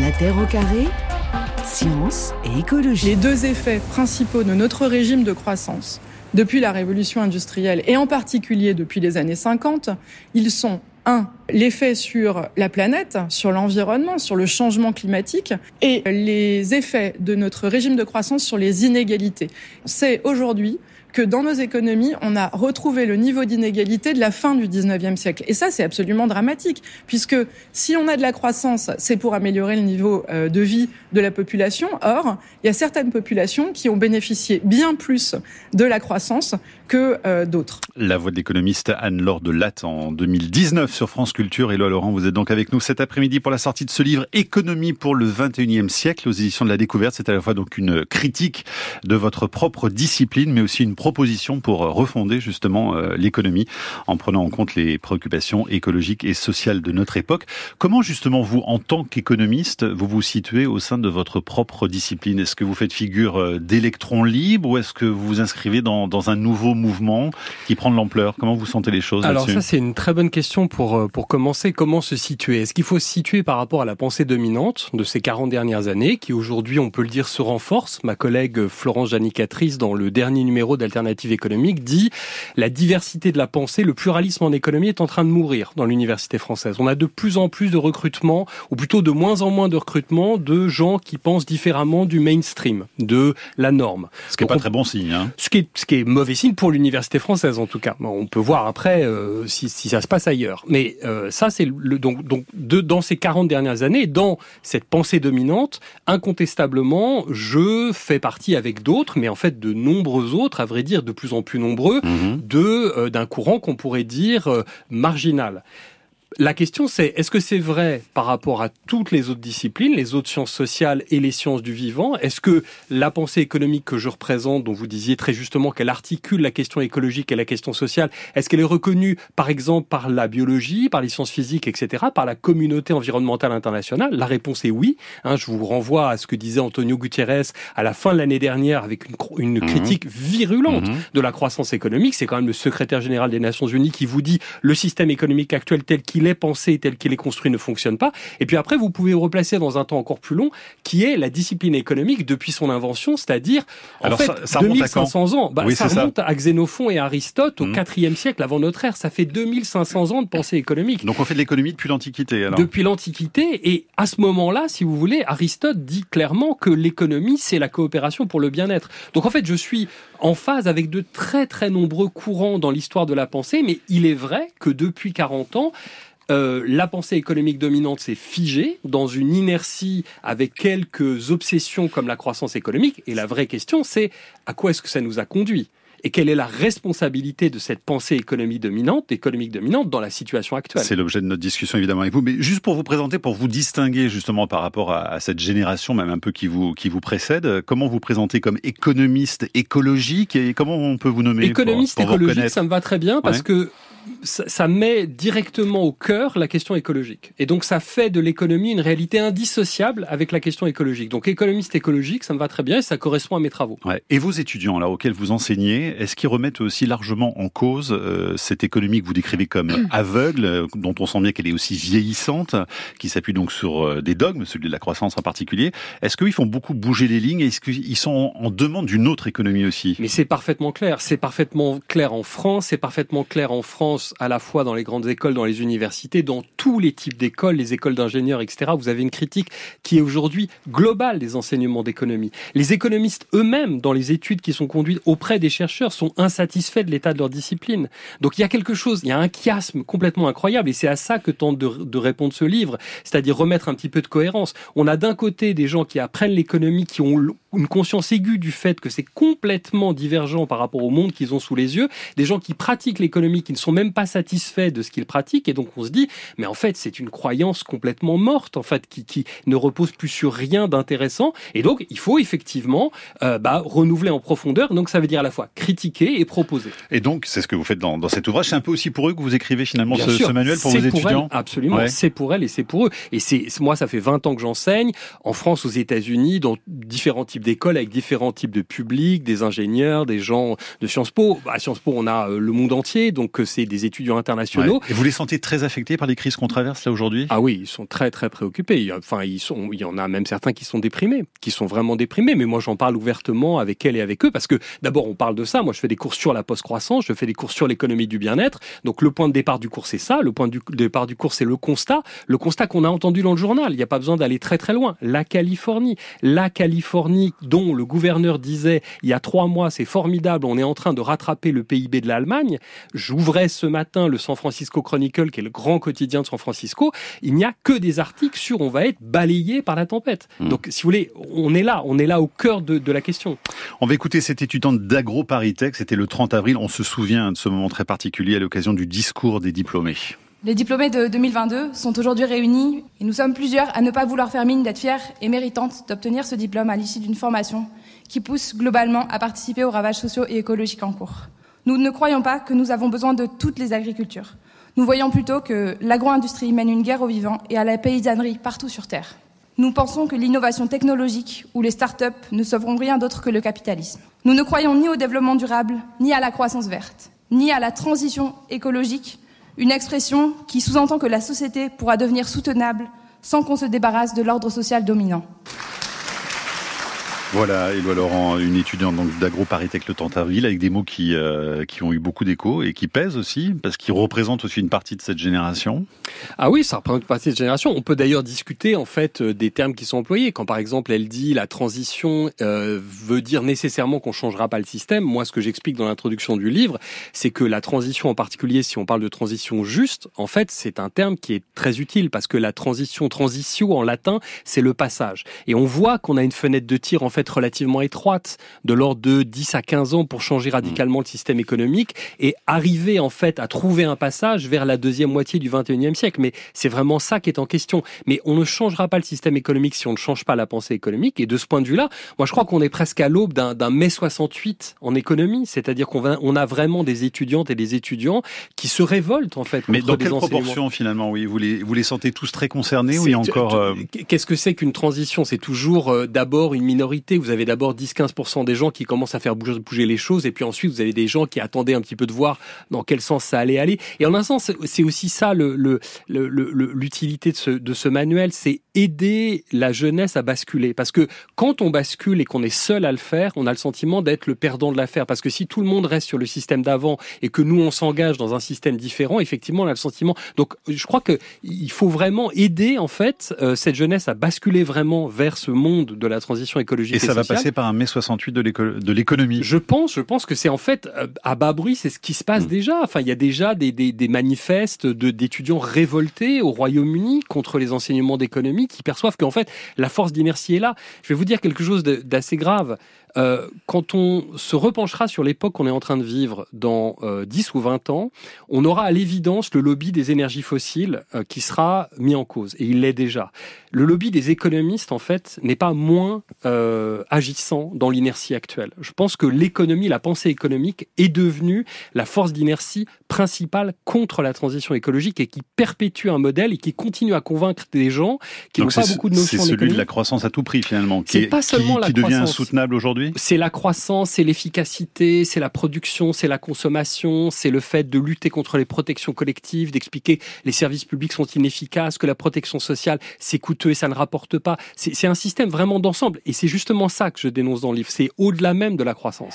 La Terre au carré, science et écologie. Les deux effets principaux de notre régime de croissance depuis la révolution industrielle et en particulier depuis les années 50, ils sont un, l'effet sur la planète, sur l'environnement, sur le changement climatique et les effets de notre régime de croissance sur les inégalités. C'est aujourd'hui que dans nos économies, on a retrouvé le niveau d'inégalité de la fin du 19e siècle. Et ça, c'est absolument dramatique, puisque si on a de la croissance, c'est pour améliorer le niveau euh, de vie de la population. Or, il y a certaines populations qui ont bénéficié bien plus de la croissance que euh, d'autres. La voix de l'économiste Anne-Laure de Latte en 2019 sur France Culture. Là, Laurent, vous êtes donc avec nous cet après-midi pour la sortie de ce livre Économie pour le 21e siècle aux éditions de la Découverte. C'est à la fois donc une critique de votre propre discipline, mais aussi une proposition pour refonder justement euh, l'économie en prenant en compte les préoccupations écologiques et sociales de notre époque. Comment justement vous, en tant qu'économiste, vous vous situez au sein de votre propre discipline? Est-ce que vous faites figure euh, d'électron libre ou est-ce que vous vous inscrivez dans, dans un nouveau mouvement qui prend de l'ampleur? Comment vous sentez les choses Alors ça, c'est une très bonne question pour, euh, pour commencer. Comment se situer? Est-ce qu'il faut se situer par rapport à la pensée dominante de ces 40 dernières années, qui aujourd'hui, on peut le dire, se renforce? Ma collègue Florence Janicatrice, dans le dernier numéro d'Alternative économique, dit la diversité de la pensée, le pluralisme en économie est en train de mourir dans l'université française. On a de plus en plus de recrutement, ou plutôt de moins en moins de recrutement de gens qui pensent différemment du mainstream, de la norme. Ce qui n'est pas très bon signe. Hein. Ce, qui est, ce qui est mauvais signe pour l'université française en tout cas. On peut voir après euh, si, si, ça se passe ailleurs. Mais euh, ça, c'est le donc donc de, dans ces 40 dernières années, dans cette pensée dominante, incontestablement, je fais partie avec d'autres, mais en fait de nombreux autres, à vrai dire de plus en plus nombreux, mmh. de euh, d'un courant qu'on pourrait dire euh, marginal. La question c'est, est-ce que c'est vrai par rapport à toutes les autres disciplines, les autres sciences sociales et les sciences du vivant? Est-ce que la pensée économique que je représente, dont vous disiez très justement qu'elle articule la question écologique et la question sociale, est-ce qu'elle est reconnue par exemple par la biologie, par les sciences physiques, etc., par la communauté environnementale internationale? La réponse est oui. Hein, je vous renvoie à ce que disait Antonio Gutiérrez à la fin de l'année dernière avec une, une mhm. critique virulente mhm. de la croissance économique. C'est quand même le secrétaire général des Nations Unies qui vous dit le système économique actuel tel qu'il qu'il est pensé, tel qu'il est construit, ne fonctionne pas. Et puis après, vous pouvez replacer dans un temps encore plus long, qui est la discipline économique depuis son invention, c'est-à-dire en fait ça, 2500 ans. Bah, ça remonte à Xénophon et Aristote au mmh. IVe siècle avant notre ère. Ça fait 2500 ans de pensée économique. Donc on fait de l'économie depuis l'Antiquité. Depuis l'Antiquité, et à ce moment-là, si vous voulez, Aristote dit clairement que l'économie c'est la coopération pour le bien-être. Donc en fait, je suis en phase avec de très très nombreux courants dans l'histoire de la pensée, mais il est vrai que depuis 40 ans, euh, la pensée économique dominante s'est figée dans une inertie avec quelques obsessions comme la croissance économique. Et la vraie question, c'est à quoi est-ce que ça nous a conduit? Et quelle est la responsabilité de cette pensée économique dominante, économique dominante dans la situation actuelle? C'est l'objet de notre discussion évidemment avec vous, mais juste pour vous présenter, pour vous distinguer justement par rapport à, cette génération même un peu qui vous qui vous précède, comment vous présentez comme économiste écologique et comment on peut vous nommer Économiste écologique, ça me va très bien parce que ça, met directement au cœur la question écologique. Et donc ça fait de l'économie une réalité indissociable avec la question écologique. Donc économiste écologique, ça me va très bien et ça correspond à mes travaux. Ouais. Et vos étudiants là auxquels vous enseignez, est-ce qu'ils remettent aussi largement en cause euh, cette économie que vous décrivez comme aveugle, euh, dont on sent bien qu'elle est aussi vieillissante, qui s'appuie donc sur euh, des dogmes, celui de la croissance en particulier Est-ce qu'ils font beaucoup bouger les lignes? Est-ce qu'ils sont en demande d'une autre économie aussi? Mais c'est parfaitement clair. C'est parfaitement clair en France, c'est parfaitement clair en France à la fois dans les grandes écoles, dans les universités, dans tous les types d'écoles, les écoles d'ingénieurs, etc. Vous avez une critique qui est aujourd'hui globale des enseignements d'économie. Les économistes eux-mêmes, dans les études qui sont conduites auprès des chercheurs, sont insatisfaits de l'état de leur discipline. Donc il y a quelque chose, il y a un chiasme complètement incroyable, et c'est à ça que tente de, répondre ce livre, c'est-à-dire remettre un petit peu de cohérence. On a d'un côté des gens qui apprennent l'économie, qui ont une conscience aiguë du fait que c'est complètement divergent par rapport au monde qu'ils ont sous les yeux, des gens qui pratiquent l'économie, qui ne sont même pas satisfaits de ce qu'ils pratiquent, et donc on se dit, mais en fait c'est une croyance complètement morte, en fait, qui, qui ne repose plus sur rien d'intéressant, et donc il faut effectivement euh, bah, renouveler en profondeur, donc ça veut dire à la fois critiquer et proposer. Et donc c'est ce que vous faites dans, dans cet ouvrage, c'est un peu aussi pour eux que vous écrivez finalement ce, ce, manuel pour vos pour étudiants? Absolument, c'est pour elles et c'est pour eux. Et c'est moi ça fait 20 ans que j'enseigne, en France, aux États-Unis, dans différents types types d'écoles avec différents types de publics, des ingénieurs, des gens de Sciences Po. À Sciences Po, on a le monde entier, donc c'est des étudiants internationaux. Et vous les sentez très affectés par les crises qu'on traverse là aujourd'hui? Ah oui, ils sont très très préoccupés. Enfin, ils sont, il y en a même certains qui sont déprimés, qui sont vraiment déprimés. Mais moi, j'en parle ouvertement avec elle et avec eux parce que d'abord, on parle de ça. Moi, je fais des cours sur la post-croissance, je fais des cours sur l'économie du bien-être. Donc, le point de départ du cours, c'est ça. Le point de départ du cours, c'est le constat. Le constat qu'on a entendu dans le journal. Il n'y a pas besoin d'aller très très loin. La Californie, la Californie dont le gouverneur disait il y a trois mois, c'est formidable, on est en train de rattraper le PIB de l'Allemagne. J'ouvrais ce matin le San Francisco Chronicle, qui est le grand quotidien de San Francisco. Il n'y a que des articles sur on va être balayé par la tempête. Hmm. Donc, si vous voulez, on est là, on est là au cœur de, de la question. On va écouter cette étudiante d'AgroParisTech. C'était le 30 avril. On se souvient de ce moment très particulier à l'occasion du discours des diplômés. Les diplômés de 2022 sont aujourd'hui réunis et nous sommes plusieurs à ne pas vouloir faire mine d'être fiers et méritantes d'obtenir ce diplôme à l'issue d'une formation qui pousse globalement à participer aux ravages sociaux et écologiques en cours. Nous ne croyons pas que nous avons besoin de toutes les agricultures. Nous voyons plutôt que l'agro-industrie mène une guerre aux vivants et à la paysannerie partout sur Terre. Nous pensons que l'innovation technologique ou les start-up ne sauveront rien d'autre que le capitalisme. Nous ne croyons ni au développement durable, ni à la croissance verte, ni à la transition écologique, une expression qui sous-entend que la société pourra devenir soutenable sans qu'on se débarrasse de l'ordre social dominant. Voilà, Éloi Laurent, une étudiante d'AgroParisTech le Tantaville, avec des mots qui, euh, qui ont eu beaucoup d'écho et qui pèsent aussi, parce qu'ils représentent aussi une partie de cette génération. Ah oui, ça représente une partie de cette génération. On peut d'ailleurs discuter en fait euh, des termes qui sont employés. Quand par exemple elle dit la transition euh, veut dire nécessairement qu'on changera pas le système. Moi, ce que j'explique dans l'introduction du livre, c'est que la transition en particulier, si on parle de transition juste, en fait, c'est un terme qui est très utile parce que la transition, transitio en latin, c'est le passage. Et on voit qu'on a une fenêtre de tir en fait relativement étroite, de l'ordre de 10 à 15 ans pour changer radicalement le système économique et arriver en fait à trouver un passage vers la deuxième moitié du 21e siècle. Mais c'est vraiment ça qui est en question. Mais on ne changera pas le système économique si on ne change pas la pensée économique. Et de ce point de vue-là, moi je crois qu'on est presque à l'aube d'un mai 68 en économie. C'est-à-dire qu'on on a vraiment des étudiantes et des étudiants qui se révoltent en fait. Mais dans quelle proportion finalement? Oui, vous les, vous les sentez tous très concernés ou encore euh, Qu'est-ce que c'est qu'une transition? C'est toujours euh, d'abord une minorité vous avez d'abord 10-15% des gens qui commencent à faire bouger, les choses, et puis ensuite vous avez des gens qui attendaient un petit peu de voir dans quel sens ça allait aller. Et en un sens, c'est aussi ça l'utilité le, de, ce, de ce manuel, c'est aider la jeunesse à basculer. Parce que quand on bascule et qu'on est seul à le faire, on a le sentiment d'être le perdant de l'affaire. Parce que si tout le monde reste sur le système d'avant et que nous on s'engage dans un système différent, effectivement on a le sentiment. Donc je crois que il faut vraiment aider en fait euh, cette jeunesse à basculer vraiment vers ce monde de la transition écologique et ça va passer par un mai 68 de l'économie. Je pense, je pense que c'est en fait euh, à bas bruit, c'est ce qui se passe mm. déjà. Enfin, il y a déjà des, des, des manifestes d'étudiants révoltés au Royaume-Uni contre les enseignements d'économie qui perçoivent qu'en fait la force d'inertie est là. Je vais vous dire quelque chose d'assez grave. Euh, quand on se repenchera sur l'époque qu'on est en train de vivre dans euh, 10 ou 20 ans, on aura à l'évidence le lobby des énergies fossiles euh, qui sera mis en cause. Et il l'est déjà. Le lobby des économistes, en fait, n'est pas moins euh, agissant dans l'inertie actuelle. Je pense que l'économie, la pensée économique est devenue la force d'inertie principale contre la transition écologique et qui perpétue un modèle et qui continue à convaincre des gens qui n'ont pas beaucoup de notions C'est celui de la croissance à tout prix, finalement, qui, est, pas seulement qui, la qui devient insoutenable aujourd'hui c'est la croissance, c'est l'efficacité, c'est la production, c'est la consommation, c'est le fait de lutter contre les protections collectives, d'expliquer les services publics sont inefficaces, que la protection sociale c'est coûteux et ça ne rapporte pas. C'est un système vraiment d'ensemble et c'est justement ça que je dénonce dans le livre. C'est au-delà même de la croissance.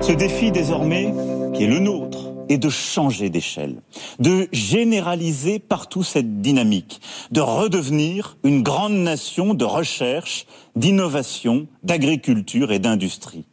Ce défi désormais qui est le nôtre et de changer d'échelle, de généraliser partout cette dynamique, de redevenir une grande nation de recherche, d'innovation, d'agriculture et d'industrie.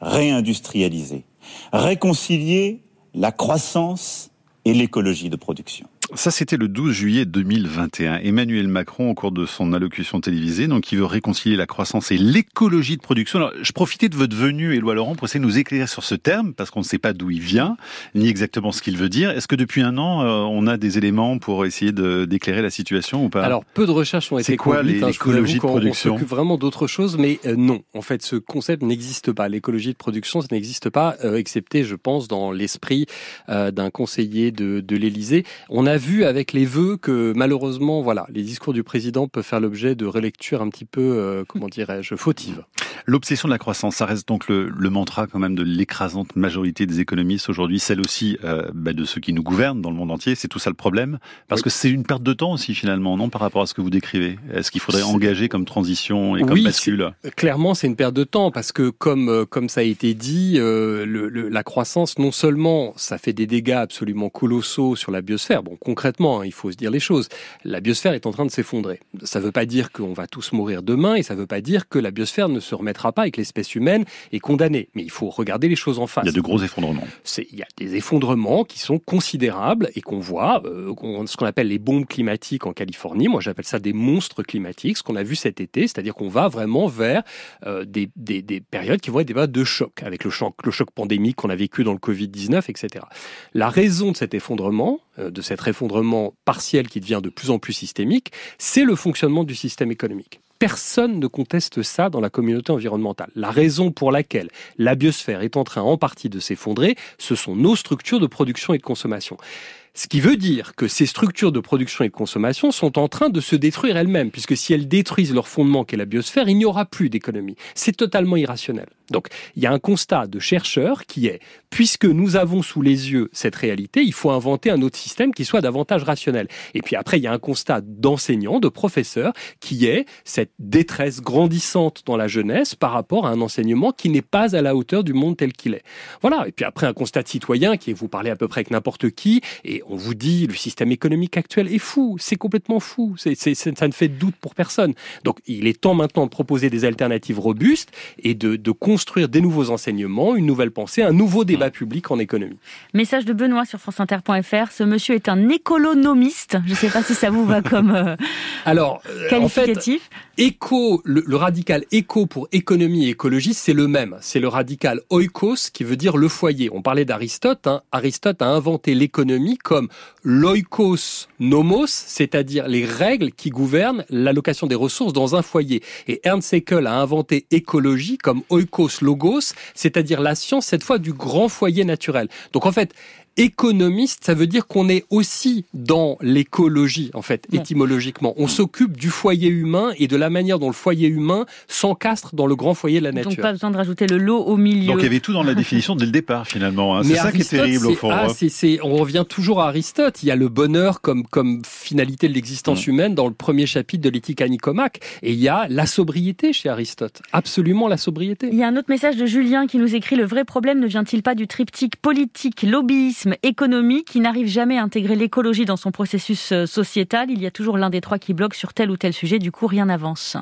Réindustrialiser, réconcilier la croissance et l'écologie de production. Ça, c'était le 12 juillet 2021. Emmanuel Macron, au cours de son allocution télévisée, donc il veut réconcilier la croissance et l'écologie de production. Alors, je profitais de votre venue, Éloi Laurent, pour essayer de nous éclairer sur ce terme, parce qu'on ne sait pas d'où il vient, ni exactement ce qu'il veut dire. Est-ce que depuis un an, euh, on a des éléments pour essayer d'éclairer la situation ou pas? Alors, peu de recherches ont été quoi l'écologie de production? On vraiment d'autres choses, mais euh, non. En fait, ce concept n'existe pas. L'écologie de production, ça n'existe pas, euh, excepté, je pense, dans l'esprit d'un conseiller de, de l'Élysée. On a vu avec les vœux que malheureusement, voilà, les discours du président peuvent faire l'objet de relectures un petit peu, euh, comment dirais-je, fautives. L'obsession de la croissance, ça reste donc le, mantra quand même de l'écrasante majorité des économistes aujourd'hui, celle aussi euh, bah, de ceux qui nous gouvernent dans le monde entier. C'est tout ça le problème, parce que c'est une perte de temps aussi finalement, non, par rapport à ce que vous décrivez. Est-ce qu'il faudrait engager comme transition et comme bascule? Clairement, c'est une perte de temps parce que comme euh, comme ça a été dit, euh, le, la croissance non seulement ça fait des dégâts absolument colossaux sur la biosphère. Bon, concrètement, hein, il faut se dire les choses. La biosphère est en train de s'effondrer. Ça ne veut pas dire qu'on va tous mourir demain et ça ne veut pas dire que la biosphère ne se remettra pas et que l'espèce humaine est condamnée. Mais il faut regarder les choses en face. Il y a de gros effondrements. Il y a des effondrements qui sont considérables et qu'on voit, euh, ce qu'on appelle les bombes climatiques en Californie. Moi, j'appelle ça des monstres climatiques, ce qu'on a vu cet été, c'est-à-dire qu'on va vraiment vers euh, des, des, des, périodes qui vont être des périodes de choc, avec le choc, le choc pandémique qu'on a vécu dans le Covid-19, etc. La raison de cet effondrement, de cet effondrement partiel qui devient de plus en plus systémique, c'est le fonctionnement du système économique. Personne ne conteste ça dans la communauté environnementale. La raison pour laquelle la biosphère est en train en partie de s'effondrer, ce sont nos structures de production et de consommation. Ce qui veut dire que ces structures de production et de consommation sont en train de se détruire elles-mêmes, puisque si elles détruisent leur fondement qu'est la biosphère, il n'y aura plus d'économie. C'est totalement irrationnel. Donc il y a un constat de chercheurs qui est, puisque nous avons sous les yeux cette réalité, il faut inventer un autre système qui soit davantage rationnel. Et puis après, il y a un constat d'enseignants, de professeurs, qui est cette détresse grandissante dans la jeunesse par rapport à un enseignement qui n'est pas à la hauteur du monde tel qu'il est. Voilà. Et puis après, un constat de citoyen qui est, vous parlez à peu près avec n'importe qui, et on vous dit, le système économique actuel est fou, c'est complètement fou, c'est, ça ne fait de doute pour personne. Donc il est temps maintenant de proposer des alternatives robustes et de, de construire des nouveaux enseignements, une nouvelle pensée, un nouveau débat public en économie. Message de Benoît sur franceinter.fr. Ce monsieur est un écolonomiste. Je ne sais pas si ça vous va comme euh, Alors, euh, qualificatif. Éco, le, radical éco pour économie et écologie, c'est le même. C'est le radical oikos qui veut dire le foyer. On parlait d'Aristote. Hein. Aristote a inventé l'économie comme l'oikos nomos, c'est-à-dire les règles qui gouvernent l'allocation des ressources dans un foyer. Et Ernst Haeckel a inventé écologie comme oikos logos, c'est-à-dire la science cette fois du grand foyer naturel. Donc en fait, économiste, ça veut dire qu'on est aussi dans l'écologie, en fait, étymologiquement. On s'occupe du foyer humain et de la manière dont le foyer humain s'encastre dans le grand foyer de la nature. Donc pas besoin de rajouter le lot au milieu. Donc il y avait tout dans la définition dès le départ, finalement. Hein. C'est ça qui est terrible, au fond. Ah, hein. on revient toujours à Aristote. Il y a le bonheur comme, comme finalité de l'existence mm. humaine dans le premier chapitre de l'éthique à Nicomaque. Et il y a la sobriété chez Aristote. Absolument la sobriété. Il y a un autre message de Julien qui nous écrit Le vrai problème ne vient-il pas du triptyque politique, lobbyisme économie qui n'arrive jamais à intégrer l'écologie dans son processus euh, sociétal. Il y a toujours l'un des trois qui bloque sur tel ou tel sujet, du coup rien n'avance.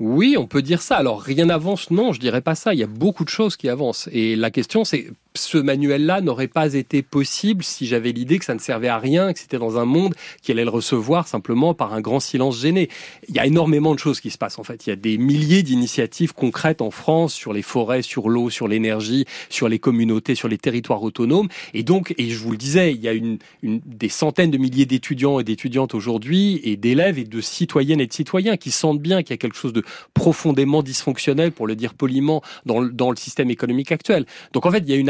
Oui, on peut dire ça. Alors rien n'avance, non, je dirais pas ça. Il y a beaucoup de choses qui avancent. Et la question, c'est ce manuel-là n'aurait pas été possible si j'avais l'idée que ça ne servait à rien, que c'était dans un monde qui allait le recevoir simplement par un grand silence gêné. Il y a énormément de choses qui se passent en fait. Il y a des milliers d'initiatives concrètes en France sur les forêts, sur l'eau, sur l'énergie, sur les communautés, sur les territoires autonomes. Et donc, et je vous le disais, il y a une, une des centaines de milliers d'étudiants et d'étudiantes aujourd'hui et d'élèves et de citoyennes et de citoyens qui sentent bien qu'il y a quelque chose de profondément dysfonctionnel, pour le dire poliment, dans le, dans le système économique actuel. Donc en fait, il y a une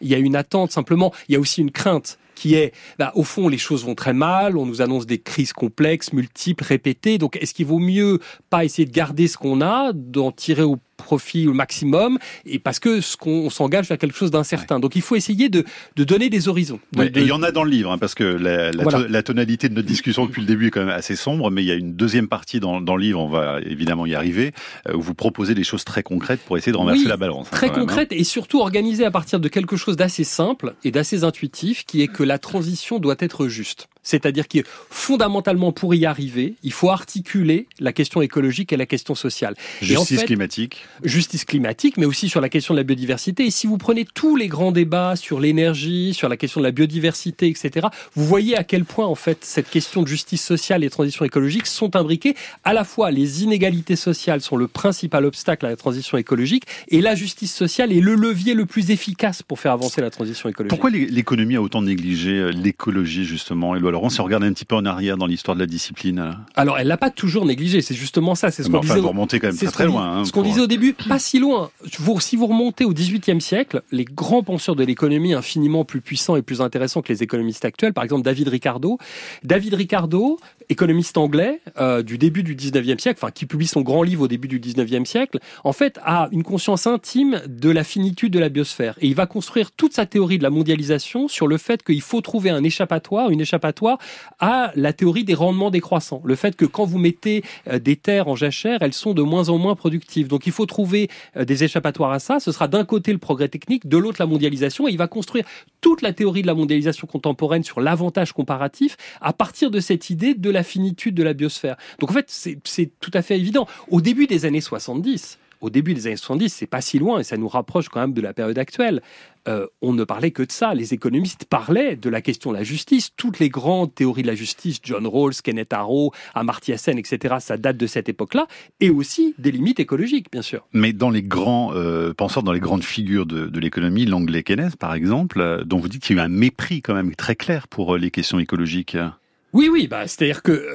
il y a une attente simplement. Il y a aussi une crainte qui est, bah, au fond, les choses vont très mal, on nous annonce des crises complexes, multiples, répétées. Donc, est-ce qu'il vaut mieux pas essayer de garder ce qu'on a, d'en tirer au profit au maximum et parce que ce qu'on s'engage vers quelque chose d'incertain. Donc il faut essayer de, de donner des horizons. il y en a dans le livre, hein, parce que la, la, tonalité de notre discussion depuis le début est quand même assez sombre, mais il y a une deuxième partie dans, dans le livre, on va évidemment y arriver, euh, où vous proposez des choses très concrètes pour essayer de renverser la balance. Hein, très hein. concrètes et surtout organisées à partir de quelque chose d'assez simple et d'assez intuitif, qui est que la transition doit être juste. C'est-à-dire que fondamentalement, pour y arriver, il faut articuler la question écologique et la question sociale. Justice climatique. Justice climatique, mais aussi sur la question de la biodiversité. Et si vous prenez tous les grands débats sur l'énergie, sur la question de la biodiversité, etc., vous voyez à quel point, en fait, cette question de justice sociale et transition écologique sont imbriquées. À la fois, les inégalités sociales sont le principal obstacle à la transition écologique, et la justice sociale est le levier le plus efficace pour faire avancer la transition écologique. Pourquoi l'économie a autant négligé euh, l'écologie, justement, et Laurent, si on regarde un petit peu en arrière dans l'histoire de la discipline. Alors, elle l'a pas toujours négligé. C'est justement ça. C'est ce qu'on disait. Vous remontez quand même très, très loin. Hein, ce qu'on disait au début, pas si loin. si vous remontez au XVIIIe siècle, les grands penseurs de l'économie infiniment plus puissants et plus intéressants que les économistes actuels, par exemple David Ricardo. David Ricardo, économiste anglais euh, du début du XIXe siècle, enfin qui publie son grand livre au début du XIXe siècle, en fait a une conscience intime de la finitude de la biosphère et il va construire toute sa théorie de la mondialisation sur le fait qu'il faut trouver un échappatoire, une échappatoire à la théorie des rendements décroissants, le fait que quand vous mettez euh, des terres en jachère, elles sont de moins en moins productives. Donc il faut trouver euh, des échappatoires à ça. Ce sera d'un côté le progrès technique, de l'autre la mondialisation et il va construire toute la théorie de la mondialisation contemporaine sur l'avantage comparatif à partir de cette idée de la finitude de la biosphère. Donc en fait, c'est tout à fait évident. Au début des années 70, au début des années 70, c'est pas si loin et ça nous rapproche quand même de la période actuelle. Euh, on ne parlait que de ça. Les économistes parlaient de la question de la justice. Toutes les grandes théories de la justice, John Rawls, Kenneth Arrow, Amartya Sen, etc., ça date de cette époque-là, et aussi des limites écologiques, bien sûr. Mais dans les grands euh, penseurs, dans les grandes figures de, l'économie, l'anglais Kenneth, par exemple, euh, dont vous dites qu'il y a eu un mépris quand même très clair pour les questions écologiques. Oui, oui, bah, c'est-à-dire que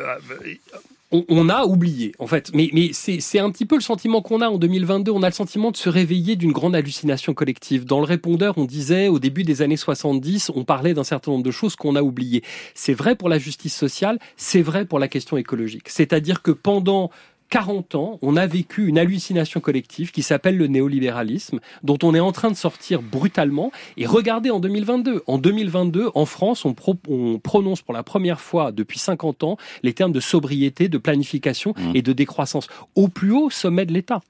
on, a oublié, en fait. Mais, c'est un petit peu le sentiment qu'on a en 2022. On a le sentiment de se réveiller d'une grande hallucination collective. Dans le répondeur, on disait au début des années 70, on parlait d'un certain nombre de choses qu'on a oubliées. C'est vrai pour la justice sociale, c'est vrai pour la question écologique. C'est-à-dire que pendant 40 ans, on a vécu une hallucination collective qui s'appelle le néolibéralisme, dont on est en train de sortir brutalement. Et regardez en 2022. En 2022, en France, on, on prononce pour la première fois depuis 50 ans les termes de sobriété, de planification mmh. et de décroissance au plus haut sommet de l'État.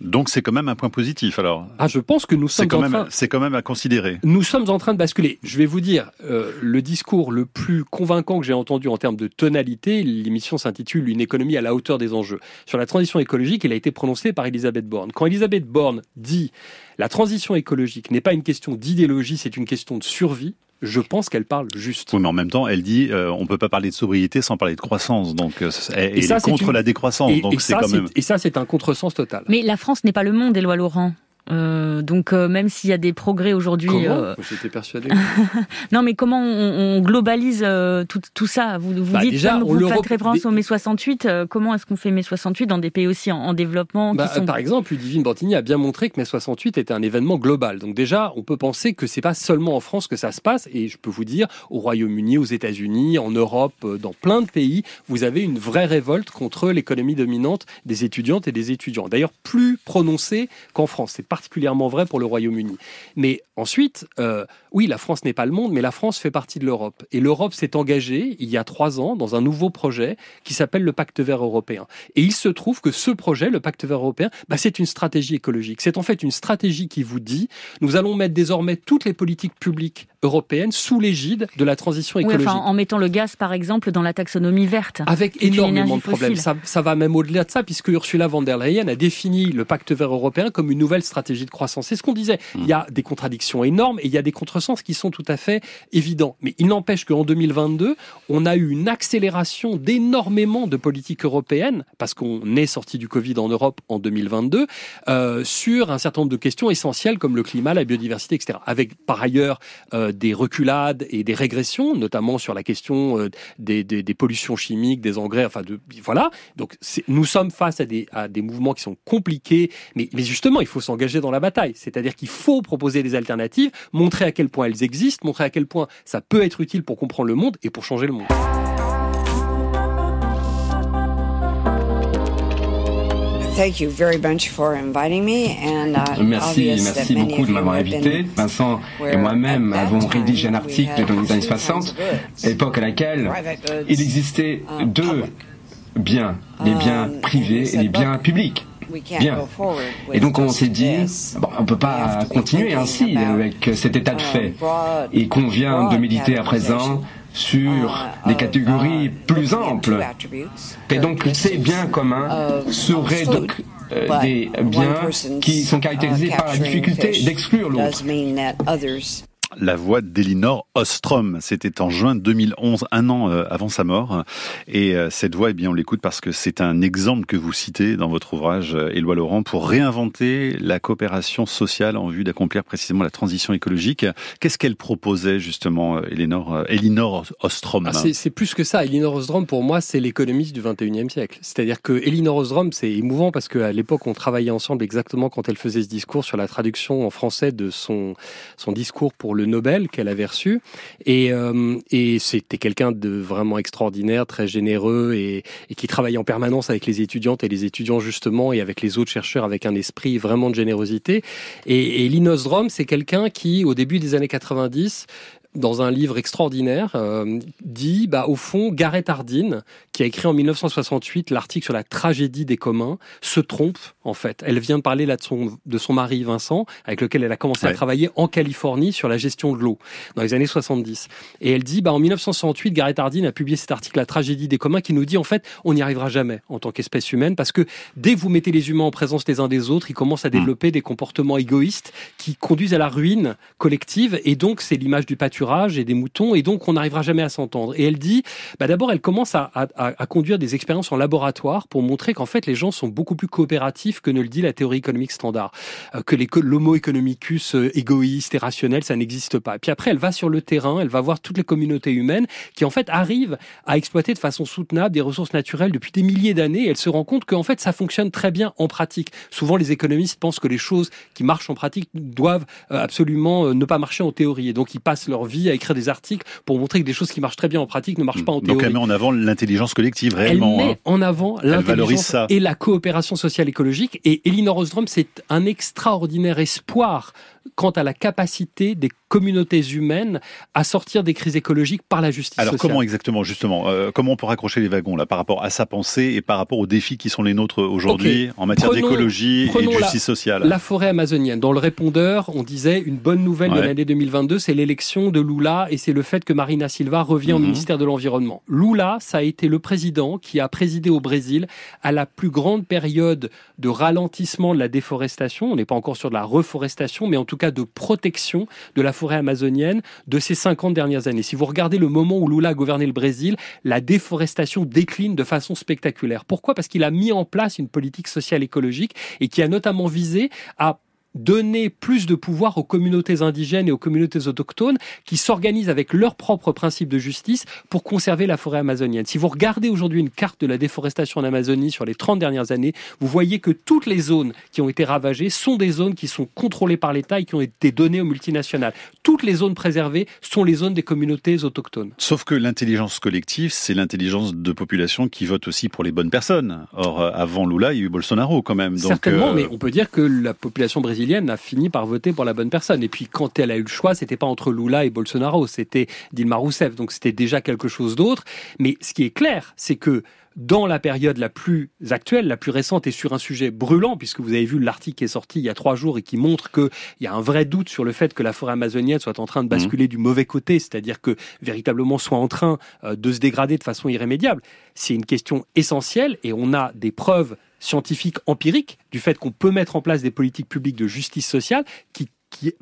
Donc c'est quand même un point positif alors. Ah, je pense que nous sommes quand même, c'est quand même à considérer. Nous sommes en train de basculer. Je vais vous dire euh, le discours le plus convaincant que j'ai entendu en termes de tonalité. L'émission s'intitule Une économie à la hauteur des enjeux. Sur la transition écologique, il a été prononcé par Elisabeth Borne. Quand Elisabeth Borne dit la transition écologique n'est pas une question d'idéologie, c'est une question de survie je pense qu'elle parle juste. Oui, mais en même temps, elle dit euh, on peut pas parler de sobriété sans parler de croissance. Donc, euh, elle, et ça, est contre la décroissance. Et, donc, c'est quand même. Et ça, c'est un contresens total. Mais la France n'est pas le monde, Éloi Laurent. Euh, donc euh, même s'il y a des progrès aujourd'hui, euh... j'étais persuadé. non, mais comment on, on globalise tout, tout, ça? Vous, vous bah, dites déjà, on vous faites référence au mai 68. comment est-ce qu'on fait mai 68 dans des pays aussi en, en développement bah, qui sont... Par exemple, Ludivine Bantigny a bien montré que mai 68 était un événement global. Donc déjà, on peut penser que c'est pas seulement en France que ça se passe. Et je peux vous dire, au Royaume-Uni, aux États-Unis, en Europe, dans plein de pays, vous avez une vraie révolte contre l'économie dominante des étudiantes et des étudiants. D'ailleurs, plus prononcée qu'en France. C'est particulièrement vrai pour le Royaume-Uni. Mais ensuite, euh, oui, la France n'est pas le monde, mais la France fait partie de l'Europe. Et l'Europe s'est engagée, il y a trois ans, dans un nouveau projet qui s'appelle le Pacte vert européen. Et il se trouve que ce projet, le Pacte vert européen, bah, c'est une stratégie écologique. C'est en fait une stratégie qui vous dit, nous allons mettre désormais toutes les politiques publiques européennes sous l'égide de la transition écologique. Oui, enfin, en mettant le gaz, par exemple, dans la taxonomie verte. Avec énormément de problèmes. Ça, ça, va même au-delà de ça, puisque Ursula von der Leyen a défini le Pacte vert européen comme une nouvelle stratégie de croissance c'est ce qu'on disait. Il y a des contradictions énormes et il y a des contresens qui sont tout à fait évidents. Mais il n'empêche qu'en 2022, on a eu une accélération d'énormément de politiques européennes, parce qu'on est sorti du Covid en Europe en 2022, euh, sur un certain nombre de questions essentielles comme le climat, la biodiversité, etc. Avec par ailleurs euh, des reculades et des régressions, notamment sur la question euh, des, pollutions chimiques, des engrais, enfin de, voilà. Donc nous sommes face à des, à des mouvements qui sont compliqués, mais, mais justement, il faut s'engager dans la bataille. C'est-à-dire qu'il faut proposer des alternatives, montrer à quel point elles existent, montrer à quel point ça peut être utile pour comprendre le monde et pour changer le monde. Thank you very much for inviting me and, uh, merci, merci beaucoup de m'avoir invité. Vincent et moi-même avons rédigé un article dans les années 60, époque à laquelle il existait um, deux biens, les biens um, privés et les biens publics. Bien. Et donc on s'est dit, bon, on ne peut pas continuer ainsi avec cet état de fait. Et qu'on vient de méditer à présent sur des catégories plus amples. Et donc ces biens communs seraient donc euh, des biens qui sont caractérisés par la difficulté d'exclure l'autre. La voix d'Elinor Ostrom. C'était en juin 2011, un an euh, avant sa mort. Et euh, cette voix, eh bien, on l'écoute parce que c'est un exemple que vous citez dans votre ouvrage, euh, Éloi Laurent, pour réinventer la coopération sociale en vue d'accomplir précisément la transition écologique. Qu'est-ce qu'elle proposait justement, Elinor, Elinor Ostrom ah, C'est plus que ça. Elinor Ostrom, pour moi, c'est l'économiste du 21e siècle. C'est-à-dire que Elinor Ostrom, c'est émouvant parce qu'à l'époque, on travaillait ensemble exactement quand elle faisait ce discours sur la traduction en français de son, son discours pour le Nobel qu'elle avait reçu. Et, euh, et c'était quelqu'un de vraiment extraordinaire, très généreux et, qui travaillait en permanence avec les étudiantes et les étudiants justement et avec les autres chercheurs avec un esprit vraiment de générosité. Et, et Linus Drom, c'est quelqu'un qui, au début des années 90, dans un livre extraordinaire, euh, dit, bah, au fond, Gareth Hardin, qui a écrit en 1968 l'article sur la tragédie des communs, se trompe, en fait. Elle vient de parler là de son, de son mari Vincent, avec lequel elle a commencé à travailler en Californie sur la gestion de l'eau, dans les années 70. Et elle dit, bah, en 1968, Gareth Hardin a publié cet article, La tragédie des communs, qui nous dit, en fait, on n'y arrivera jamais en tant qu'espèce humaine, parce que dès que vous mettez les humains en présence les uns des autres, ils commencent à hmm. développer des comportements égoïstes qui conduisent à la ruine collective, et donc c'est l'image du et des moutons, et donc on n'arrivera jamais à s'entendre. Et elle dit, bah d'abord, elle commence à, conduire des expériences en laboratoire pour montrer qu'en fait, les gens sont beaucoup plus coopératifs que ne le dit la théorie économique standard, euh, que l'homo economicus euh, égoïste et rationnel, ça n'existe pas. Puis après, elle va sur le terrain, elle va voir toutes les communautés humaines qui en fait arrivent à exploiter de façon soutenable des ressources naturelles depuis des milliers d'années. Elle se rend compte qu'en fait, ça fonctionne très bien en pratique. Souvent, les économistes pensent que les choses qui marchent en pratique doivent euh, absolument ne pas marcher en théorie. Et donc, ils passent leur vie à écrire des articles pour montrer que des choses qui marchent très bien en pratique ne marchent pas en théorie. Donc elle met en avant l'intelligence collective réellement. Elle met hein. en avant l'intelligence et la coopération sociale écologique. Et Elinor Ostrom, c'est un extraordinaire espoir quant à la capacité des communautés humaines à sortir des crises écologiques par la justice Alors comment exactement, justement, euh, comment on peut raccrocher les wagons là par rapport à sa pensée et par rapport aux défis qui sont les nôtres aujourd'hui en matière d'écologie et de justice sociale? La forêt amazonienne. Dans le répondeur, on disait une bonne nouvelle de l'année 2022, c'est l'élection de Lula et c'est le fait que Marina Silva revient au mhm. ministère de l'Environnement. Lula, ça a été le président qui a présidé au Brésil à la plus grande période de ralentissement de la déforestation. On n'est pas encore sur de la reforestation, mais en tout cas de protection de la forêt amazonienne de ces 50 dernières années. Si vous regardez le moment où Lula a gouverné le Brésil, la déforestation décline de façon spectaculaire. Pourquoi? Parce qu'il a mis en place une politique sociale écologique et qui a notamment visé à donner plus de pouvoir aux communautés indigènes et aux communautés autochtones qui s'organisent avec leurs propres principes de justice pour conserver la forêt amazonienne. Si vous regardez aujourd'hui une carte de la déforestation en Amazonie sur les 30 dernières années, vous voyez que toutes les zones qui ont été ravagées sont des zones qui sont contrôlées par l'État et qui ont été données aux multinationales. Toutes les zones préservées sont les zones des communautés autochtones. Sauf que l'intelligence collective, c'est l'intelligence de population qui vote aussi pour les bonnes personnes. Or, euh, avant Lula, il y a eu Bolsonaro quand même. Donc, Certainement, euh, mais on peut dire que la population brésilienne a fini par voter pour la bonne personne. Et puis quand elle a eu le choix, c'était pas entre Lula et Bolsonaro, c'était Dilma Rousseff. Donc c'était déjà quelque chose d'autre. Mais ce qui est clair, c'est que dans la période la plus actuelle, la plus récente et sur un sujet brûlant, puisque vous avez vu l'article qui est sorti il y a trois jours et qui montre qu'il y a un vrai doute sur le fait que la forêt amazonienne soit en train de mmh. basculer du mauvais côté, c'est-à-dire que véritablement soit en train euh, de se dégrader de façon irrémédiable. C'est une question essentielle et on a des preuves scientifiques empiriques du fait qu'on peut mettre en place des politiques publiques de justice sociale qui, qui,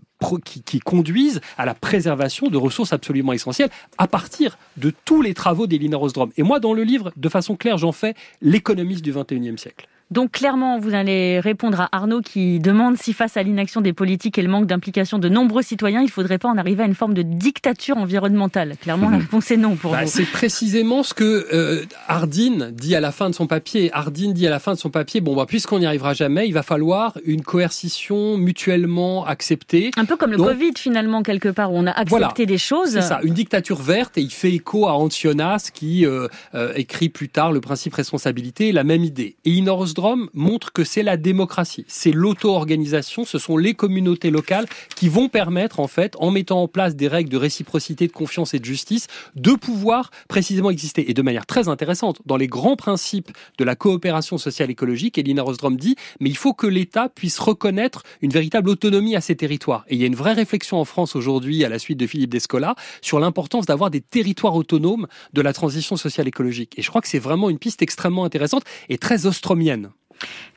qui, conduisent à la préservation de ressources absolument essentielles à partir de tous les travaux d'Elina Rosdrom. Et moi, dans le livre, de façon claire, j'en fais l'économiste du 21e siècle. Donc clairement, vous allez répondre à Arnaud qui demande si face à l'inaction des politiques et le manque d'implication de nombreux citoyens, il ne faudrait pas en arriver à une forme de dictature environnementale. Clairement, la réponse est non pour bah, vous. C'est précisément ce que euh, Hardin dit à la fin de son papier. Hardin dit à la fin de son papier, bon, bah, puisqu'on n'y arrivera jamais, il va falloir une coercition mutuellement acceptée. Un peu comme le Covid finalement, quelque part, où on a accepté des choses. C'est ça, une dictature verte, et il fait écho à Antionas qui euh, euh, écrit plus tard le principe responsabilité, la même idée. Et Inorz montre que c'est la démocratie, c'est l'auto-organisation, ce sont les communautés locales qui vont permettre, en fait, en mettant en place des règles de réciprocité, de confiance et de justice, de pouvoir précisément exister. Et de manière très intéressante, dans les grands principes de la coopération sociale écologique, Elina Rosdrom dit, mais il faut que l'État puisse reconnaître une véritable autonomie à ces territoires. Et il y a une vraie réflexion en France aujourd'hui, à la suite de Philippe Descola, sur l'importance d'avoir des territoires autonomes de la transition sociale écologique. Et je crois que c'est vraiment une piste extrêmement intéressante et très ostromienne.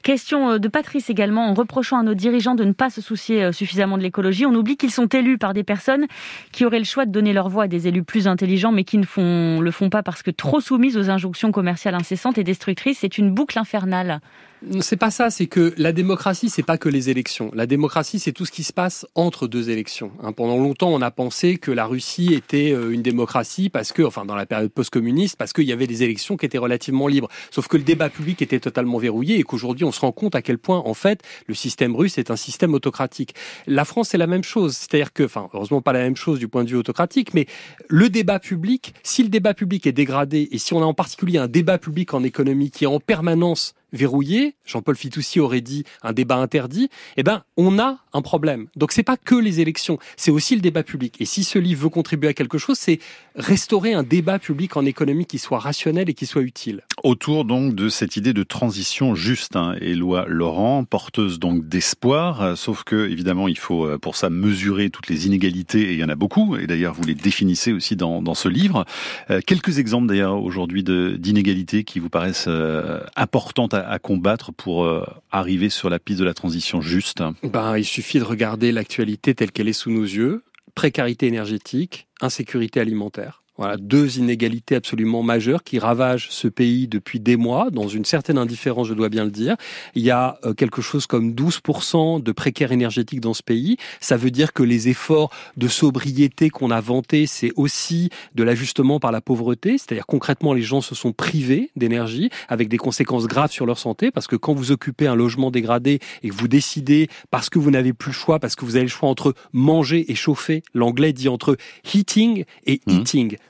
Question de Patrice également, en reprochant à nos dirigeants de ne pas se soucier suffisamment de l'écologie, on oublie qu'ils sont élus par des personnes qui auraient le choix de donner leur voix à des élus plus intelligents, mais qui ne le font pas parce que trop soumises aux injonctions commerciales incessantes et destructrices. C'est une boucle infernale. C'est pas ça, c'est que la démocratie, c'est pas que les élections. La démocratie, c'est tout ce qui se passe entre deux élections. Hein, pendant longtemps, on a pensé que la Russie était euh, une démocratie parce que, enfin, dans la période post-communiste, parce qu'il y avait des élections qui étaient relativement libres. Sauf que le débat public était totalement verrouillé et qu'aujourd'hui, on se rend compte à quel point, en fait, le système russe est un système autocratique. La France, c'est la même chose. C'est-à-dire que, enfin, heureusement pas la même chose du point de vue autocratique, mais le débat public, si le débat public est dégradé et si on a en particulier un débat public en économie qui est en permanence verrouillé, Jean-Paul Fitoussi aurait dit un débat interdit, eh ben, on a un problème. Donc c'est pas que les élections, c'est aussi le débat public. Et si ce livre veut contribuer à quelque chose, c'est restaurer un débat public en économie qui soit rationnel et qui soit utile. Autour donc de cette idée de transition juste, hein, Éloi Laurent, porteuse donc d'espoir, euh, sauf que évidemment il faut euh, pour ça mesurer toutes les inégalités, et il y en a beaucoup, et d'ailleurs vous les définissez aussi dans, dans ce livre. Euh, quelques exemples d'ailleurs aujourd'hui d'inégalités qui vous paraissent importantes à, à combattre pour arriver sur la piste de la transition juste ben, Il suffit de regarder l'actualité telle qu'elle est sous nos yeux. Précarité énergétique, insécurité alimentaire. Voilà, deux inégalités absolument majeures qui ravagent ce pays depuis des mois, dans une certaine indifférence, je dois bien le dire. Il y a euh, quelque chose comme 12% de précaires énergétiques dans ce pays. Ça veut dire que les efforts de sobriété qu'on a vantés, c'est aussi de l'ajustement par la pauvreté. C'est-à-dire concrètement, les gens se sont privés d'énergie avec des conséquences graves sur leur santé parce que quand vous occupez un logement dégradé et que vous décidez, parce que vous n'avez plus le choix, parce que vous avez le choix entre manger et chauffer, l'anglais dit entre heating et mmh.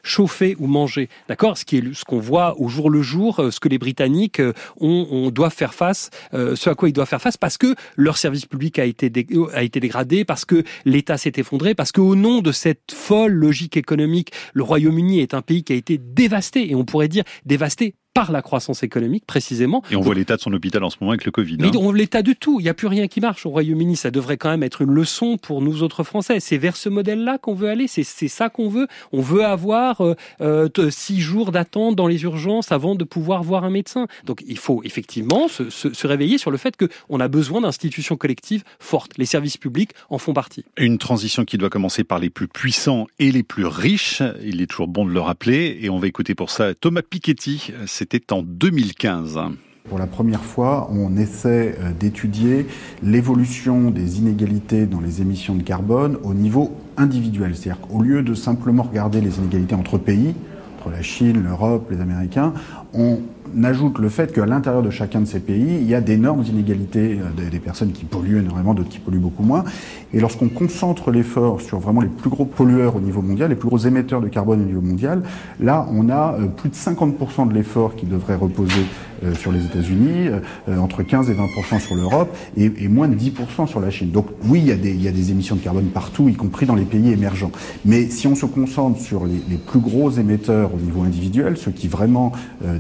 Chauffer ou manger. D'accord? Ce qui est ce qu'on voit au jour le jour, euh, ce que les Britanniques euh, ont, on doit faire face, euh, ce à quoi ils doivent faire face, parce que leur service public a été a été dégradé, parce que l'État s'est effondré, parce qu'au nom de cette folle logique économique, le Royaume-Uni est un pays qui a été dévasté, et on pourrait dire dévasté par la croissance économique précisément. Et on voit l'état de son hôpital en ce moment avec le Covid. Mais hein. on voit l'état de tout. Il n'y a plus rien qui marche au Royaume-Uni. Ça devrait quand même être une leçon pour nous autres Français. C'est vers ce modèle-là qu'on veut aller. C'est ça qu'on veut. On veut avoir euh, euh, six jours d'attente dans les urgences avant de pouvoir voir un médecin. Donc il faut effectivement se, se, se réveiller sur le fait qu'on a besoin d'institutions collectives fortes. Les services publics en font partie. Une transition qui doit commencer par les plus puissants et les plus riches. Il est toujours bon de le rappeler. Et on va écouter pour ça Thomas Piketty c'était en 2015. Pour la première fois, on essaie euh, d'étudier l'évolution des inégalités dans les émissions de carbone au niveau individuel. C'est-à-dire qu'au lieu de simplement regarder les inégalités entre pays, entre la Chine, l'Europe, les Américains, on ajoute le fait qu'à l'intérieur de chacun de ces pays, il y a d'énormes inégalités, euh, des personnes qui polluent énormément, d'autres qui polluent beaucoup moins. Et lorsqu'on concentre l'effort sur vraiment les plus gros pollueurs au niveau mondial, les plus gros émetteurs de carbone au niveau mondial, là, on a euh, plus de 50% de l'effort qui devrait reposer euh, sur les États-Unis, entre 15 et 20% sur l'Europe, et, moins de 10% sur la Chine. Donc oui, il y, a des, émissions de carbone partout, y compris dans les pays émergents. Mais si on se concentre sur les plus gros émetteurs au niveau individuel, ceux qui vraiment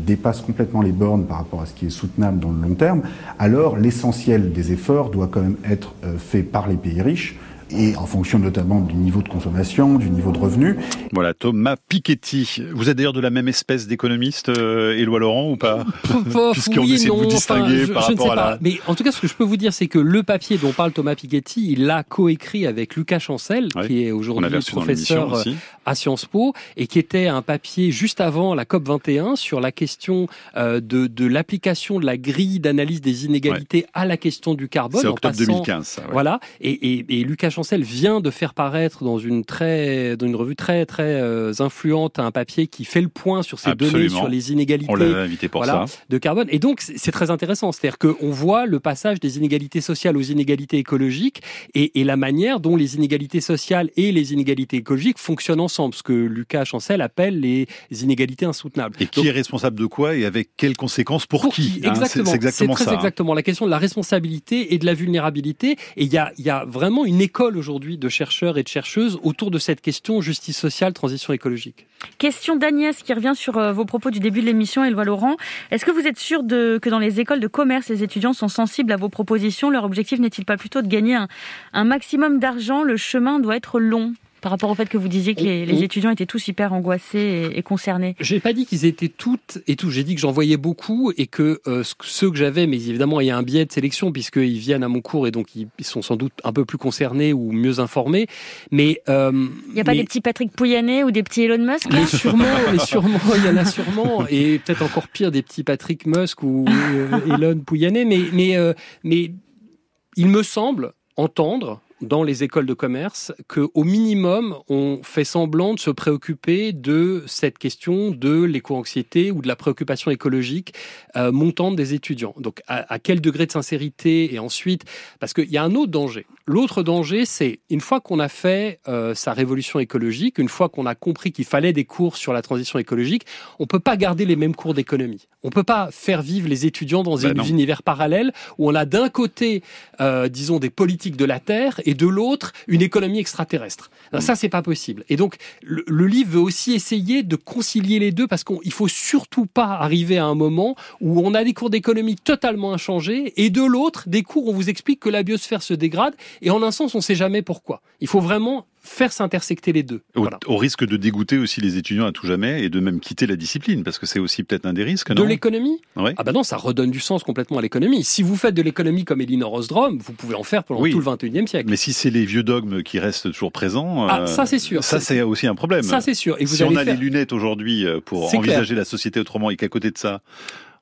dépassent complètement les bornes par rapport à ce qui est soutenable dans le long terme, alors l'essentiel des efforts doit quand même être euh, fait par les pays riches et en fonction notamment du niveau de consommation, du niveau de revenu. Voilà, Thomas Piketty. Vous êtes d'ailleurs de la même espèce d'économiste, euh, Éloi Laurent, ou pas? Puisqu'on essaie de vous distinguer par rapport à la... Mais en tout cas, ce que je peux vous dire, c'est que le papier dont parle Thomas Piketty, il l'a coécrit avec Lucas Chancel, qui est aujourd'hui professeur euh, à Sciences Po, et qui était un papier juste avant la COP 21 sur la question euh, de, de l'application de la grille d'analyse des inégalités à la question du carbone. C'est octobre 2015, ça, Voilà, et, et, et Lucas Chancel vient de faire paraître dans une très, dans une revue très très euh, influente un papier qui fait le point sur ces données sur les inégalités. invité pour ça. de carbone. Et donc c'est très intéressant, c'est-à-dire qu'on voit le passage des inégalités sociales aux inégalités écologiques et, et, la manière dont les inégalités sociales et les inégalités écologiques fonctionnent ensemble, ce que Lucas Chancel appelle les inégalités insoutenables. Et qui est responsable de quoi et avec quelles conséquences pour, qui, hein, Exactement. c'est exactement très ça. Hein. exactement la question de la responsabilité et de la vulnérabilité. Et il y a, y a vraiment une école aujourd'hui de chercheurs et de chercheuses autour de cette question justice sociale, transition écologique. Question d'Agnès qui revient sur euh, vos propos du début de l'émission, Éloi Laurent. Est-ce que vous êtes sûr que dans les écoles de commerce, les étudiants sont sensibles à vos propositions? Leur objectif n'est-il pas plutôt de gagner un maximum d'argent? Le chemin doit être long par rapport au fait que vous disiez que les, étudiants étaient tous hyper angoissés et, concernés J'ai pas dit qu'ils étaient toutes et tous. J'ai dit que j'en voyais beaucoup et que euh, ceux que j'avais, mais évidemment il y a un biais de sélection puisqu'ils viennent à mon cours et donc ils, sont sans doute un peu plus concernés ou mieux informés. Mais euh, il n'y a pas des petits Patrick Pouyanné ou des petits Elon Musk Mais sûrement, mais sûrement, il y en a sûrement et peut-être encore pire des petits Patrick Musk ou euh, Elon Pouyanné. Mais mais mais il me semble entendre dans les écoles de commerce qu'au minimum, on fait semblant de se préoccuper de cette question de l'éco-anxiété ou de la préoccupation écologique euh, montante des étudiants. Donc, à, quel degré de sincérité Et ensuite, parce qu'il y a un autre danger. L'autre danger, c'est une fois qu'on a fait euh, sa révolution écologique, une fois qu'on a compris qu'il fallait des cours sur la transition écologique, on peut pas garder les mêmes cours d'économie. On peut pas faire vivre les étudiants dans bah un univers parallèle où on a d'un côté, euh, disons, des politiques de la terre et de l'autre une économie extraterrestre. Ça, Ça, c'est pas possible. Et donc, le, livre veut aussi essayer de concilier les deux parce qu'il faut surtout pas arriver à un moment où on a des cours d'économie totalement inchangés et de l'autre, des cours où on vous explique que la biosphère se dégrade et en un sens, on sait jamais pourquoi. Il faut vraiment faire s'intersecter les deux. Au, risque de dégoûter aussi les étudiants à tout jamais et de même quitter la discipline, parce que c'est aussi peut-être un des risques, De l'économie? Ah bah non, ça redonne du sens complètement à l'économie. Si vous faites de l'économie comme Elinor Ostrom, vous pouvez en faire pendant tout le 21e siècle. Mais si c'est les vieux dogmes qui restent toujours présents... Ah, ça c'est sûr. Ça c'est aussi un problème. Ça c'est sûr. Et vous si on a les lunettes aujourd'hui euh, pour envisager la société autrement et qu'à côté de ça,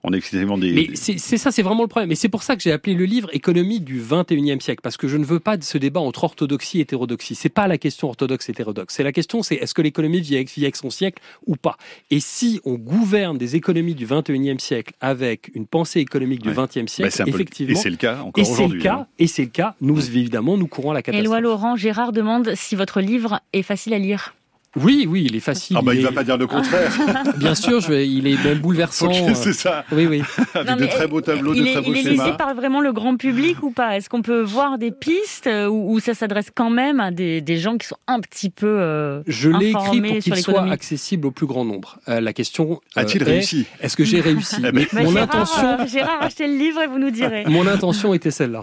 on est des. Mais c'est ça, c'est vraiment le problème. Et c'est pour ça que j'ai appelé le livre Économie du 21e siècle, parce que je ne veux pas de ce débat entre orthodoxie et hétérodoxie. C'est pas la question orthodoxe-hétérodoxe. C'est la question, c'est est-ce que l'économie vit avec, son siècle ou pas? Et si on gouverne des économies du 21e siècle avec une pensée économique du 20e siècle, bah, effectivement. Et c'est le cas encore aujourd'hui. Hein. Et c'est le cas. Nous, évidemment, nous courons à la catastrophe. Éloi Laurent, Gérard demande si votre livre est facile à lire. Oui, oui, il est facile. Ah bah il, va pas dire le contraire. Bien sûr, je il est même bouleversant. c'est ça. Oui, oui. Avec de très beaux tableaux, de très beaux schémas. Il est par vraiment le grand public ou pas? Est-ce qu'on peut voir des pistes euh, ou, ça s'adresse quand même à des, des, gens qui sont un petit peu euh, Je l'ai écrit pour qu'il soit accessible au plus grand nombre. Euh, la question a-t-il réussi? Est-ce que j'ai réussi? Eh ben, Mon Gérard, intention. Gérard, achetez le livre et vous nous direz. Mon intention était celle-là.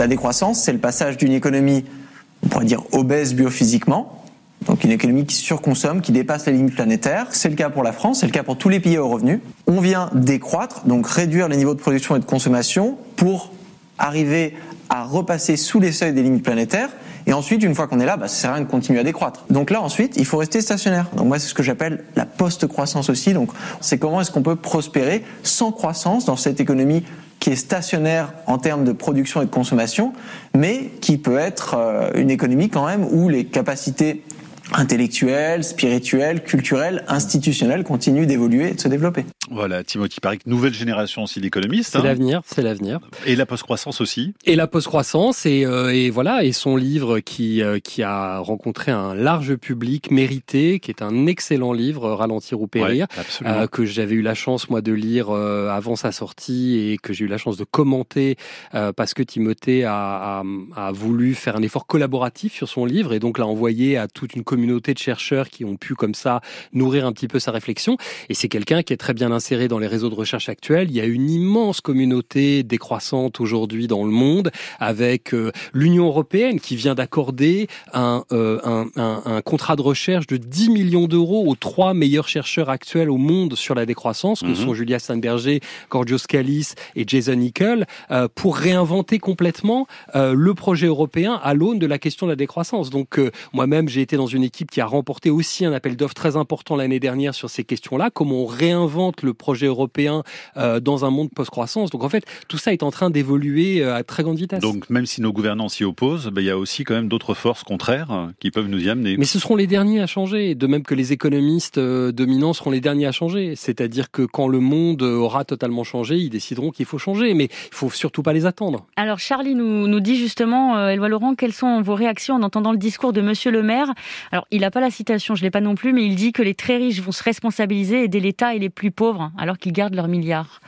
La décroissance, c'est le passage d'une économie, on pourrait dire obèse biophysiquement, donc une économie qui surconsomme, qui dépasse les limites planétaires. C'est le cas pour la France, c'est le cas pour tous les pays au revenu. On vient décroître, donc réduire les niveaux de production et de consommation pour arriver à repasser sous les seuils des limites planétaires. Et ensuite, une fois qu'on est là, bah, ça sert à rien de continuer à décroître. Donc là, ensuite, il faut rester stationnaire. Donc moi, c'est ce que j'appelle la post-croissance aussi. Donc c'est comment est-ce qu'on peut prospérer sans croissance dans cette économie qui est stationnaire en termes de production et de consommation, mais qui peut être euh, une économie quand même où les capacités intellectuelle, spirituelle, culturelle, institutionnelle continue d'évoluer et de se développer. Voilà, Timothy Paric, nouvelle génération aussi d'économistes. C'est hein. l'avenir, c'est l'avenir. Et la post-croissance aussi. Et la post-croissance, et, euh, et, voilà, et son livre qui, euh, qui a rencontré un large public mérité, qui est un excellent livre, Ralentir ou Périr, euh, que j'avais eu la chance, moi, de lire avant sa sortie et que j'ai eu la chance de commenter parce que Timothée a, a, a, voulu faire un effort collaboratif sur son livre et donc l'a envoyé à toute une communauté de chercheurs qui ont pu comme ça nourrir un petit peu sa réflexion. Et c'est quelqu'un qui est très bien inséré dans les réseaux de recherche actuels. Il y a une immense communauté décroissante aujourd'hui dans le monde, avec euh, l'Union européenne qui vient d'accorder un, euh, un, un, un, contrat de recherche de 10 millions d'euros aux trois meilleurs chercheurs actuels au monde sur la décroissance, que mhm. sont Julia Steinberger, Gorgios Kalis et Jason Nickel, euh, pour réinventer complètement le projet européen à l'aune de la question de la décroissance. Donc moi-même, j'ai été dans une équipe qui a remporté aussi un appel d'offres très important l'année dernière sur ces questions-là, comment on réinvente le projet européen euh, dans un monde post-croissance. Donc en fait, tout ça est en train d'évoluer euh, à très grande vitesse. Donc même si nos gouvernants s'y opposent, ben, il y a aussi quand même d'autres forces contraires euh, qui peuvent nous y amener. Mais ce seront les derniers à changer, de même que les économistes dominants seront les derniers à changer. C'est-à-dire que quand le monde aura totalement changé, ils décideront qu'il faut changer, mais il faut surtout pas les attendre. Alors Charlie nous, nous dit justement, Eloi Laurent, quelles sont vos réactions en entendant le discours de Monsieur le maire? Alors, il n'a pas la citation, je l'ai pas non plus, mais il dit que les très riches vont se responsabiliser, aider l'État et les plus pauvres, alors qu'ils gardent leurs milliards.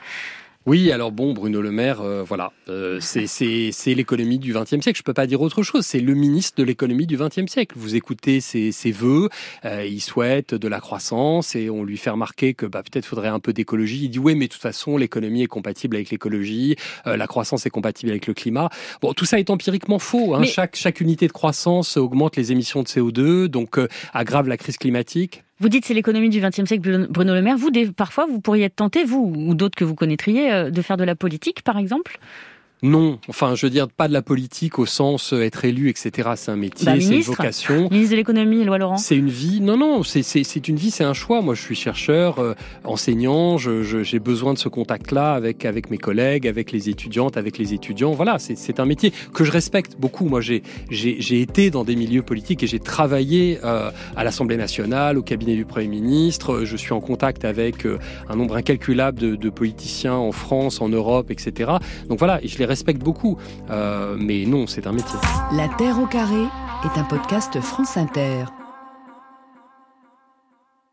Oui, alors bon, Bruno Le Maire, euh, voilà, euh, c'est l'économie du XXe siècle. Je peux pas dire autre chose. C'est le ministre de l'économie du XXe siècle. Vous écoutez ses, ses vœux, euh, il souhaite de la croissance et on lui fait remarquer que bah, peut-être faudrait un peu d'écologie. Il dit oui, mais de toute façon, l'économie est compatible avec l'écologie, la croissance est compatible avec le climat. Bon, tout ça est empiriquement faux. Hein. Chaque, chaque unité de croissance augmente les émissions de CO2, donc aggrave la crise climatique. Vous dites c'est l'économie du XXe siècle, Bruno Le Maire. Vous, parfois, vous pourriez être tenté, vous ou d'autres que vous connaîtriez, euh, de faire de la politique, par exemple? Non, enfin, je veux dire, pas de la politique au sens euh, être élu, etc. C'est un métier, bah, c'est une vocation. Ministre de l'économie, Éloi Laurent. C'est une vie. Non, non, c'est une vie, c'est un choix. Moi, je suis chercheur, euh, enseignant. J'ai besoin de ce contact-là avec avec mes collègues, avec les étudiantes, avec les étudiants. Voilà, c'est un métier que je respecte beaucoup. Moi, j'ai j'ai été dans des milieux politiques et j'ai travaillé euh, à l'Assemblée nationale, au cabinet du Premier ministre. Je suis en contact avec un nombre incalculable de, de, politiciens en France, en Europe, etc. Donc voilà, je les respecte beaucoup. Euh, mais non, c'est un métier. La Terre au carré est un podcast France Inter.